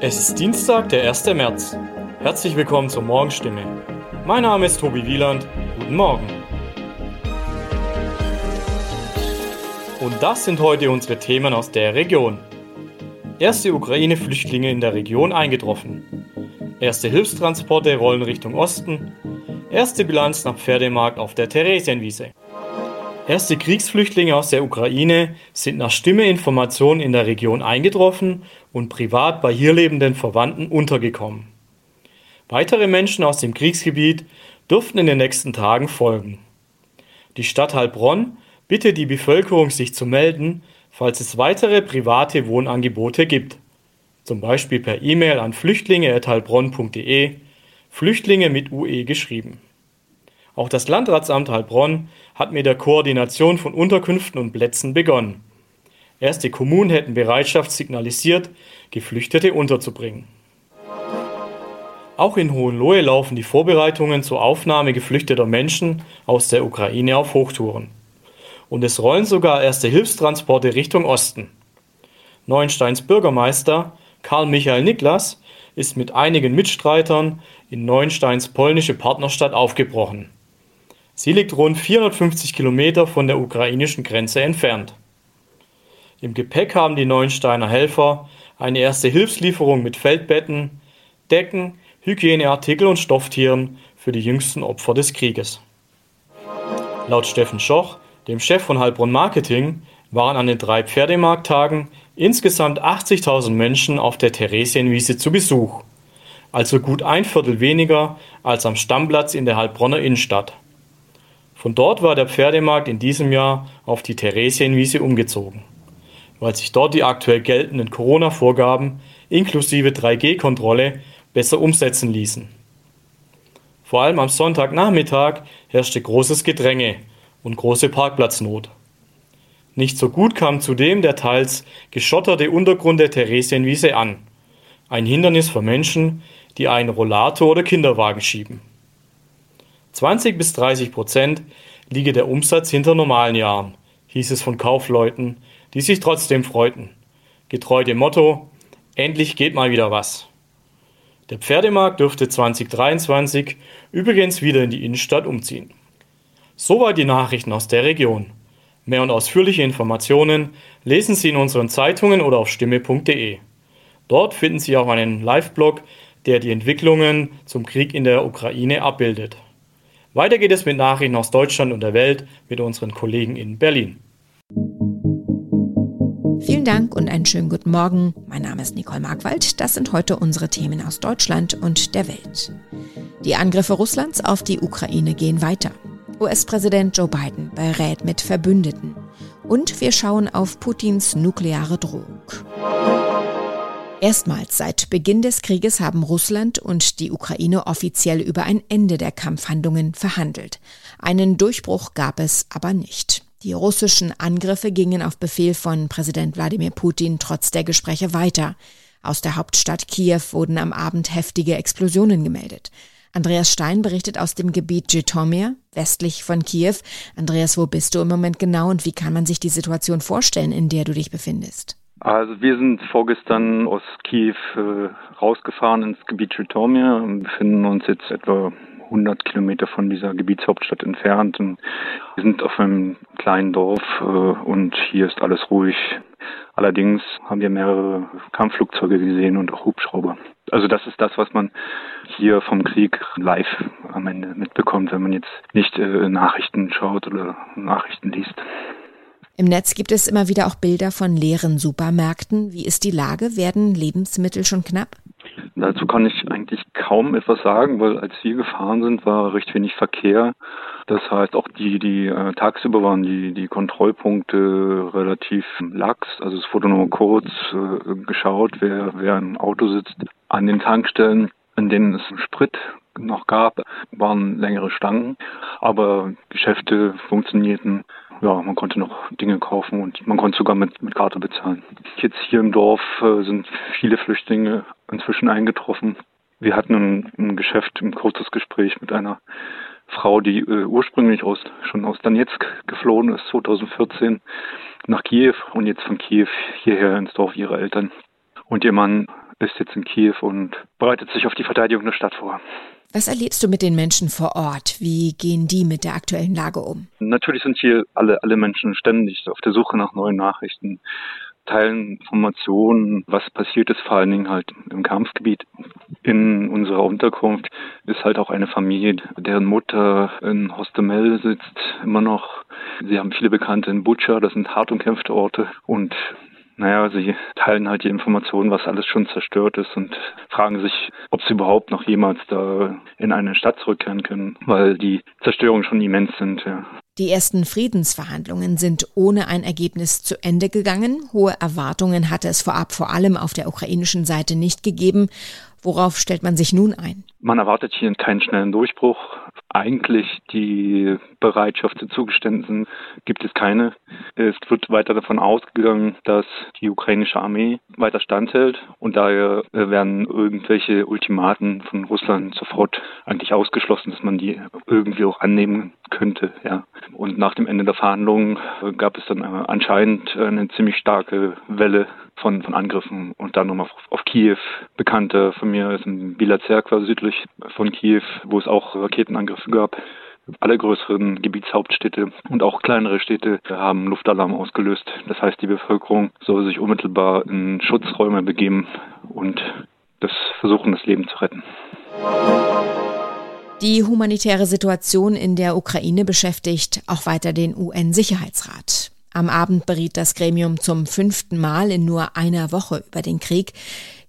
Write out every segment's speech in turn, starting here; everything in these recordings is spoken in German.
Es ist Dienstag, der 1. März. Herzlich willkommen zur Morgenstimme. Mein Name ist Tobi Wieland. Guten Morgen. Und das sind heute unsere Themen aus der Region. Erste Ukraine-Flüchtlinge in der Region eingetroffen. Erste Hilfstransporte rollen Richtung Osten. Erste Bilanz nach Pferdemarkt auf der Theresienwiese. Erste Kriegsflüchtlinge aus der Ukraine sind nach Stimmeinformation in der Region eingetroffen und privat bei hier lebenden Verwandten untergekommen. Weitere Menschen aus dem Kriegsgebiet dürften in den nächsten Tagen folgen. Die Stadt Heilbronn bittet die Bevölkerung, sich zu melden, falls es weitere private Wohnangebote gibt. Zum Beispiel per E-Mail an flüchtlinge.heilbronn.de, Flüchtlinge mit UE geschrieben. Auch das Landratsamt Heilbronn hat mit der Koordination von Unterkünften und Plätzen begonnen. Erste Kommunen hätten Bereitschaft signalisiert, Geflüchtete unterzubringen. Auch in Hohenlohe laufen die Vorbereitungen zur Aufnahme geflüchteter Menschen aus der Ukraine auf Hochtouren. Und es rollen sogar erste Hilfstransporte Richtung Osten. Neuensteins Bürgermeister Karl Michael Niklas ist mit einigen Mitstreitern in Neuensteins polnische Partnerstadt aufgebrochen. Sie liegt rund 450 Kilometer von der ukrainischen Grenze entfernt. Im Gepäck haben die Neuensteiner Helfer eine erste Hilfslieferung mit Feldbetten, Decken, Hygieneartikel und Stofftieren für die jüngsten Opfer des Krieges. Laut Steffen Schoch, dem Chef von Heilbronn Marketing, waren an den drei Pferdemarkttagen insgesamt 80.000 Menschen auf der Theresienwiese zu Besuch, also gut ein Viertel weniger als am Stammplatz in der Heilbronner Innenstadt. Von dort war der Pferdemarkt in diesem Jahr auf die Theresienwiese umgezogen, weil sich dort die aktuell geltenden Corona-Vorgaben inklusive 3G-Kontrolle besser umsetzen ließen. Vor allem am Sonntagnachmittag herrschte großes Gedränge und große Parkplatznot. Nicht so gut kam zudem der teils geschotterte Untergrund der Theresienwiese an, ein Hindernis für Menschen, die einen Rollator oder Kinderwagen schieben. 20 bis 30 Prozent liege der Umsatz hinter normalen Jahren, hieß es von Kaufleuten, die sich trotzdem freuten. Getreu dem Motto, endlich geht mal wieder was. Der Pferdemarkt dürfte 2023 übrigens wieder in die Innenstadt umziehen. Soweit die Nachrichten aus der Region. Mehr und ausführliche Informationen lesen Sie in unseren Zeitungen oder auf stimme.de. Dort finden Sie auch einen Live-Blog, der die Entwicklungen zum Krieg in der Ukraine abbildet. Weiter geht es mit Nachrichten aus Deutschland und der Welt mit unseren Kollegen in Berlin. Vielen Dank und einen schönen guten Morgen. Mein Name ist Nicole Markwald. Das sind heute unsere Themen aus Deutschland und der Welt. Die Angriffe Russlands auf die Ukraine gehen weiter. US-Präsident Joe Biden berät mit Verbündeten. Und wir schauen auf Putins nukleare Drohung. Erstmals seit Beginn des Krieges haben Russland und die Ukraine offiziell über ein Ende der Kampfhandlungen verhandelt. Einen Durchbruch gab es aber nicht. Die russischen Angriffe gingen auf Befehl von Präsident Wladimir Putin trotz der Gespräche weiter. Aus der Hauptstadt Kiew wurden am Abend heftige Explosionen gemeldet. Andreas Stein berichtet aus dem Gebiet Jitomir, westlich von Kiew. Andreas, wo bist du im Moment genau und wie kann man sich die Situation vorstellen, in der du dich befindest? Also wir sind vorgestern aus Kiew äh, rausgefahren ins Gebiet Chitomir und befinden uns jetzt etwa 100 Kilometer von dieser Gebietshauptstadt entfernt. Und wir sind auf einem kleinen Dorf äh, und hier ist alles ruhig. Allerdings haben wir mehrere Kampfflugzeuge gesehen und auch Hubschrauber. Also das ist das, was man hier vom Krieg live am Ende mitbekommt, wenn man jetzt nicht äh, Nachrichten schaut oder Nachrichten liest. Im Netz gibt es immer wieder auch Bilder von leeren Supermärkten. Wie ist die Lage? Werden Lebensmittel schon knapp? Dazu kann ich eigentlich kaum etwas sagen, weil als wir gefahren sind, war recht wenig Verkehr. Das heißt, auch die, die äh, tagsüber waren die, die Kontrollpunkte relativ lax. Also es wurde nur kurz äh, geschaut, wer, wer im Auto sitzt. An den Tankstellen, in denen es Sprit noch gab, waren längere Stangen, aber Geschäfte funktionierten ja, man konnte noch Dinge kaufen und man konnte sogar mit, mit Karte bezahlen. Jetzt hier im Dorf äh, sind viele Flüchtlinge inzwischen eingetroffen. Wir hatten ein, ein Geschäft, ein kurzes Gespräch mit einer Frau, die äh, ursprünglich aus, schon aus Donetsk geflohen ist, 2014 nach Kiew und jetzt von Kiew hierher ins Dorf ihrer Eltern. Und ihr Mann ist jetzt in Kiew und bereitet sich auf die Verteidigung der Stadt vor. Was erlebst du mit den Menschen vor Ort? Wie gehen die mit der aktuellen Lage um? Natürlich sind hier alle, alle Menschen ständig auf der Suche nach neuen Nachrichten, teilen Informationen, was passiert ist, vor allen Dingen halt im Kampfgebiet. In unserer Unterkunft ist halt auch eine Familie, deren Mutter in Hostemel sitzt, immer noch. Sie haben viele Bekannte in Butscha, das sind hart umkämpfte Orte und naja, sie teilen halt die Informationen, was alles schon zerstört ist und fragen sich, ob sie überhaupt noch jemals da in eine Stadt zurückkehren können, weil die Zerstörungen schon immens sind. Ja. Die ersten Friedensverhandlungen sind ohne ein Ergebnis zu Ende gegangen. Hohe Erwartungen hatte es vorab vor allem auf der ukrainischen Seite nicht gegeben. Worauf stellt man sich nun ein? Man erwartet hier keinen schnellen Durchbruch. Eigentlich die Bereitschaft zu Zugeständnissen gibt es keine. Es wird weiter davon ausgegangen, dass die ukrainische Armee weiter standhält und daher werden irgendwelche Ultimaten von Russland sofort eigentlich ausgeschlossen, dass man die irgendwie auch annehmen könnte. Ja. Und nach dem Ende der Verhandlungen gab es dann anscheinend eine ziemlich starke Welle von, von Angriffen und dann nochmal auf, auf Kiew. Bekannte von mir ist in Bilazerkwa südlich von Kiew, wo es auch Raketenangriffe gab. Alle größeren Gebietshauptstädte und auch kleinere Städte haben Luftalarm ausgelöst. Das heißt, die Bevölkerung soll sich unmittelbar in Schutzräume begeben und das versuchen, das Leben zu retten. Die humanitäre Situation in der Ukraine beschäftigt auch weiter den UN-Sicherheitsrat. Am Abend beriet das Gremium zum fünften Mal in nur einer Woche über den Krieg.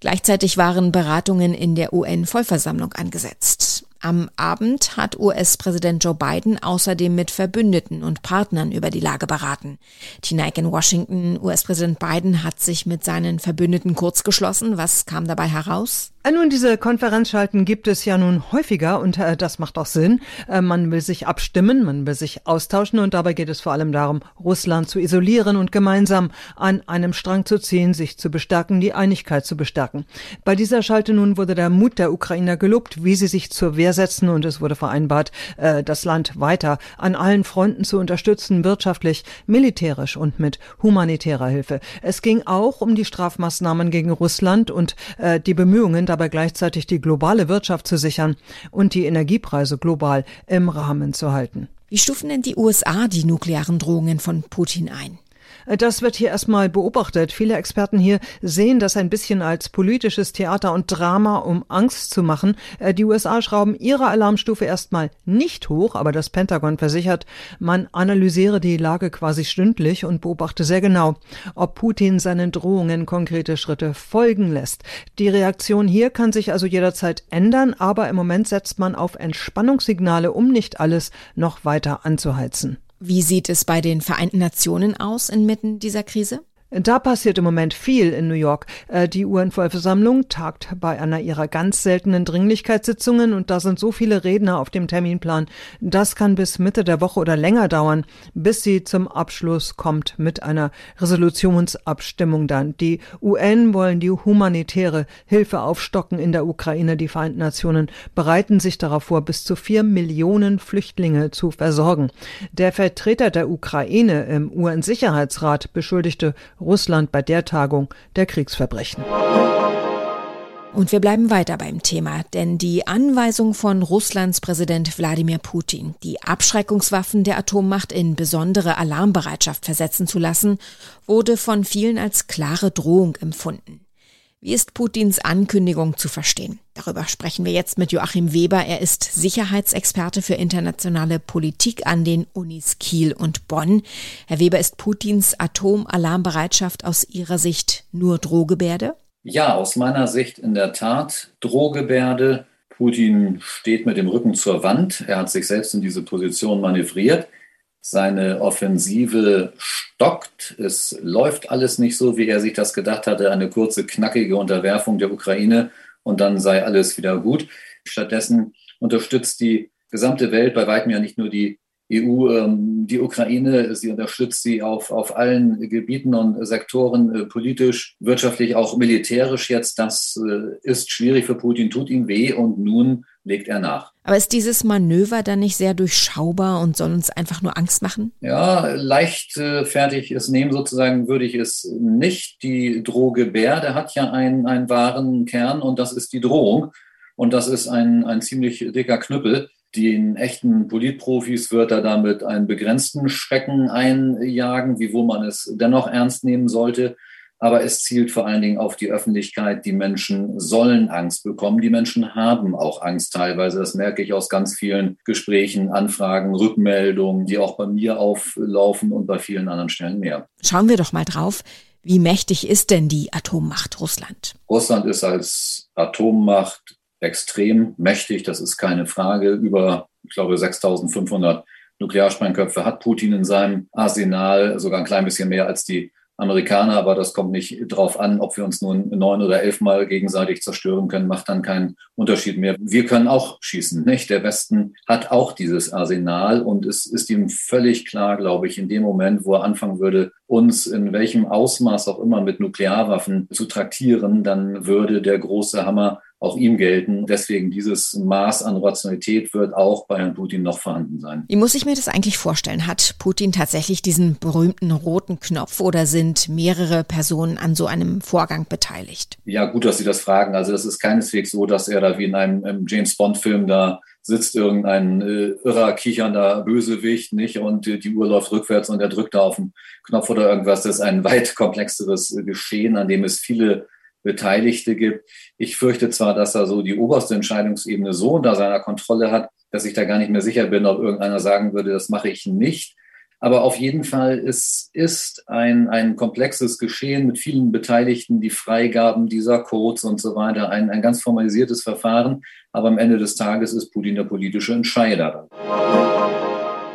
Gleichzeitig waren Beratungen in der UN-Vollversammlung angesetzt. Am Abend hat US-Präsident Joe Biden außerdem mit Verbündeten und Partnern über die Lage beraten. Tinaik in Washington, US-Präsident Biden hat sich mit seinen Verbündeten kurzgeschlossen. Was kam dabei heraus? Äh, nun, diese Konferenzschalten gibt es ja nun häufiger und äh, das macht auch Sinn. Äh, man will sich abstimmen, man will sich austauschen und dabei geht es vor allem darum, Russland zu isolieren und gemeinsam an einem Strang zu ziehen, sich zu bestärken, die Einigkeit zu bestärken. Bei dieser Schalte nun wurde der Mut der Ukrainer gelobt, wie sie sich zur Wehr setzen und es wurde vereinbart, äh, das Land weiter an allen Fronten zu unterstützen, wirtschaftlich, militärisch und mit humanitärer Hilfe. Es ging auch um die Strafmaßnahmen gegen Russland und äh, die Bemühungen, dabei gleichzeitig die globale Wirtschaft zu sichern und die Energiepreise global im Rahmen zu halten. Wie stufen denn die USA die nuklearen Drohungen von Putin ein? Das wird hier erstmal beobachtet. Viele Experten hier sehen das ein bisschen als politisches Theater und Drama, um Angst zu machen. Äh, die USA schrauben ihre Alarmstufe erstmal nicht hoch, aber das Pentagon versichert, man analysiere die Lage quasi stündlich und beobachte sehr genau, ob Putin seinen Drohungen konkrete Schritte folgen lässt. Die Reaktion hier kann sich also jederzeit ändern, aber im Moment setzt man auf Entspannungssignale, um nicht alles noch weiter anzuheizen. Wie sieht es bei den Vereinten Nationen aus inmitten dieser Krise? Da passiert im Moment viel in New York. Äh, die UN-Vollversammlung tagt bei einer ihrer ganz seltenen Dringlichkeitssitzungen und da sind so viele Redner auf dem Terminplan. Das kann bis Mitte der Woche oder länger dauern, bis sie zum Abschluss kommt mit einer Resolutionsabstimmung dann. Die UN wollen die humanitäre Hilfe aufstocken in der Ukraine. Die Vereinten Nationen bereiten sich darauf vor, bis zu vier Millionen Flüchtlinge zu versorgen. Der Vertreter der Ukraine im UN-Sicherheitsrat beschuldigte Russland bei der Tagung der Kriegsverbrechen. Und wir bleiben weiter beim Thema, denn die Anweisung von Russlands Präsident Wladimir Putin, die Abschreckungswaffen der Atommacht in besondere Alarmbereitschaft versetzen zu lassen, wurde von vielen als klare Drohung empfunden. Wie ist Putins Ankündigung zu verstehen? Darüber sprechen wir jetzt mit Joachim Weber. Er ist Sicherheitsexperte für internationale Politik an den Unis Kiel und Bonn. Herr Weber, ist Putins Atomalarmbereitschaft aus Ihrer Sicht nur Drohgebärde? Ja, aus meiner Sicht in der Tat Drohgebärde. Putin steht mit dem Rücken zur Wand. Er hat sich selbst in diese Position manövriert. Seine Offensive stockt. Es läuft alles nicht so, wie er sich das gedacht hatte. Eine kurze, knackige Unterwerfung der Ukraine und dann sei alles wieder gut. Stattdessen unterstützt die gesamte Welt, bei weitem ja nicht nur die EU, ähm, die Ukraine. Sie unterstützt sie auf, auf allen Gebieten und Sektoren, äh, politisch, wirtschaftlich, auch militärisch jetzt. Das äh, ist schwierig für Putin, tut ihm weh und nun legt er nach. Aber ist dieses Manöver dann nicht sehr durchschaubar und soll uns einfach nur Angst machen? Ja, leichtfertig es nehmen sozusagen würde ich es nicht. Die Drohgebärde hat ja einen, einen wahren Kern und das ist die Drohung. Und das ist ein, ein ziemlich dicker Knüppel. Den echten Politprofis wird er damit einen begrenzten Schrecken einjagen, wiewohl man es dennoch ernst nehmen sollte. Aber es zielt vor allen Dingen auf die Öffentlichkeit. Die Menschen sollen Angst bekommen. Die Menschen haben auch Angst teilweise. Das merke ich aus ganz vielen Gesprächen, Anfragen, Rückmeldungen, die auch bei mir auflaufen und bei vielen anderen Stellen mehr. Schauen wir doch mal drauf. Wie mächtig ist denn die Atommacht Russland? Russland ist als Atommacht extrem mächtig, das ist keine Frage. Über, ich glaube, 6500 Nuklearsprengköpfe hat Putin in seinem Arsenal, sogar ein klein bisschen mehr als die Amerikaner, aber das kommt nicht drauf an, ob wir uns nun neun oder elfmal gegenseitig zerstören können, macht dann keinen Unterschied mehr. Wir können auch schießen, nicht? Der Westen hat auch dieses Arsenal und es ist ihm völlig klar, glaube ich, in dem Moment, wo er anfangen würde, uns in welchem Ausmaß auch immer mit Nuklearwaffen zu traktieren, dann würde der große Hammer auch ihm gelten. Deswegen dieses Maß an Rationalität wird auch bei Herrn Putin noch vorhanden sein. Wie muss ich mir das eigentlich vorstellen? Hat Putin tatsächlich diesen berühmten roten Knopf oder sind mehrere Personen an so einem Vorgang beteiligt? Ja, gut, dass Sie das fragen. Also es ist keineswegs so, dass er da wie in einem James Bond-Film da sitzt irgendein äh, irrer, kichernder Bösewicht, nicht? Und äh, die Uhr läuft rückwärts und er drückt da auf den Knopf oder irgendwas. Das ist ein weit komplexeres äh, Geschehen, an dem es viele Beteiligte gibt. Ich fürchte zwar, dass er so die oberste Entscheidungsebene so unter seiner Kontrolle hat, dass ich da gar nicht mehr sicher bin, ob irgendeiner sagen würde, das mache ich nicht. Aber auf jeden Fall, es ist ein, ein komplexes Geschehen mit vielen Beteiligten, die Freigaben dieser Codes und so weiter, ein, ein ganz formalisiertes Verfahren. Aber am Ende des Tages ist Putin der politische Entscheider.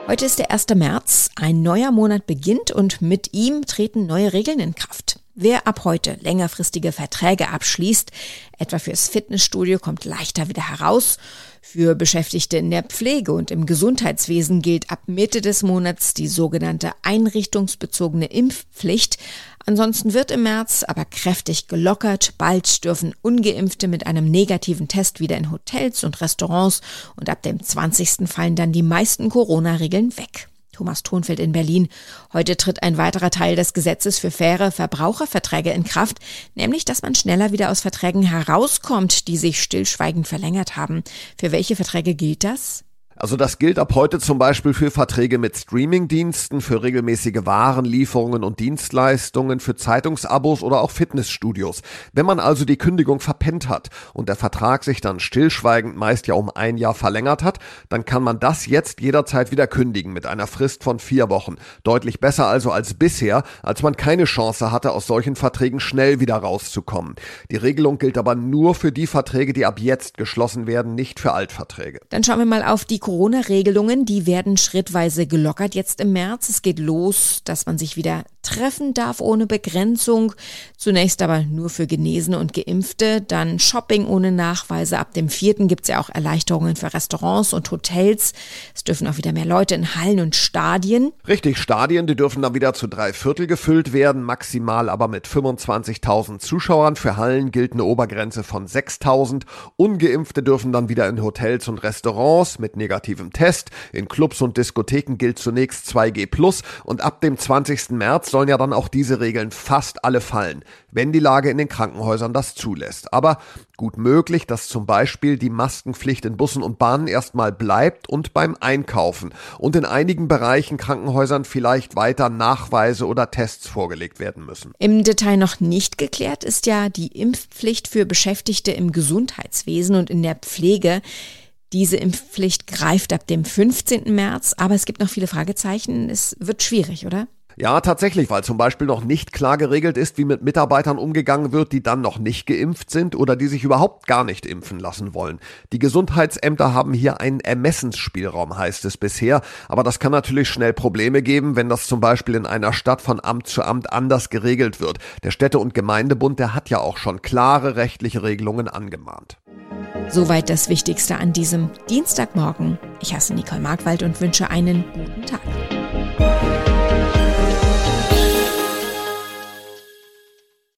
Heute ist der 1. März, ein neuer Monat beginnt und mit ihm treten neue Regeln in Kraft. Wer ab heute längerfristige Verträge abschließt, etwa fürs Fitnessstudio, kommt leichter wieder heraus. Für Beschäftigte in der Pflege und im Gesundheitswesen gilt ab Mitte des Monats die sogenannte einrichtungsbezogene Impfpflicht. Ansonsten wird im März aber kräftig gelockert. Bald dürfen ungeimpfte mit einem negativen Test wieder in Hotels und Restaurants und ab dem 20. fallen dann die meisten Corona-Regeln weg. Thomas Thonfeld in Berlin. Heute tritt ein weiterer Teil des Gesetzes für faire Verbraucherverträge in Kraft, nämlich dass man schneller wieder aus Verträgen herauskommt, die sich stillschweigend verlängert haben. Für welche Verträge gilt das? Also das gilt ab heute zum Beispiel für Verträge mit Streamingdiensten, für regelmäßige Warenlieferungen und Dienstleistungen, für Zeitungsabos oder auch Fitnessstudios. Wenn man also die Kündigung verpennt hat und der Vertrag sich dann stillschweigend meist ja um ein Jahr verlängert hat, dann kann man das jetzt jederzeit wieder kündigen mit einer Frist von vier Wochen. Deutlich besser also als bisher, als man keine Chance hatte, aus solchen Verträgen schnell wieder rauszukommen. Die Regelung gilt aber nur für die Verträge, die ab jetzt geschlossen werden, nicht für Altverträge. Dann schauen wir mal auf die Corona-Regelungen, die werden schrittweise gelockert jetzt im März. Es geht los, dass man sich wieder treffen darf ohne Begrenzung. Zunächst aber nur für Genesene und Geimpfte. Dann Shopping ohne Nachweise. Ab dem vierten gibt es ja auch Erleichterungen für Restaurants und Hotels. Es dürfen auch wieder mehr Leute in Hallen und Stadien. Richtig, Stadien, die dürfen dann wieder zu drei Viertel gefüllt werden, maximal aber mit 25.000 Zuschauern. Für Hallen gilt eine Obergrenze von 6.000. Ungeimpfte dürfen dann wieder in Hotels und Restaurants mit negativen negativem Test. In Clubs und Diskotheken gilt zunächst 2G plus und ab dem 20. März sollen ja dann auch diese Regeln fast alle fallen, wenn die Lage in den Krankenhäusern das zulässt. Aber gut möglich, dass zum Beispiel die Maskenpflicht in Bussen und Bahnen erstmal bleibt und beim Einkaufen und in einigen Bereichen Krankenhäusern vielleicht weiter Nachweise oder Tests vorgelegt werden müssen. Im Detail noch nicht geklärt ist ja die Impfpflicht für Beschäftigte im Gesundheitswesen und in der Pflege. Diese Impfpflicht greift ab dem 15. März, aber es gibt noch viele Fragezeichen. Es wird schwierig, oder? Ja, tatsächlich, weil zum Beispiel noch nicht klar geregelt ist, wie mit Mitarbeitern umgegangen wird, die dann noch nicht geimpft sind oder die sich überhaupt gar nicht impfen lassen wollen. Die Gesundheitsämter haben hier einen Ermessensspielraum, heißt es bisher, aber das kann natürlich schnell Probleme geben, wenn das zum Beispiel in einer Stadt von Amt zu Amt anders geregelt wird. Der Städte- und Gemeindebund, der hat ja auch schon klare rechtliche Regelungen angemahnt. Soweit das Wichtigste an diesem Dienstagmorgen. Ich heiße Nicole Markwald und wünsche einen guten Tag.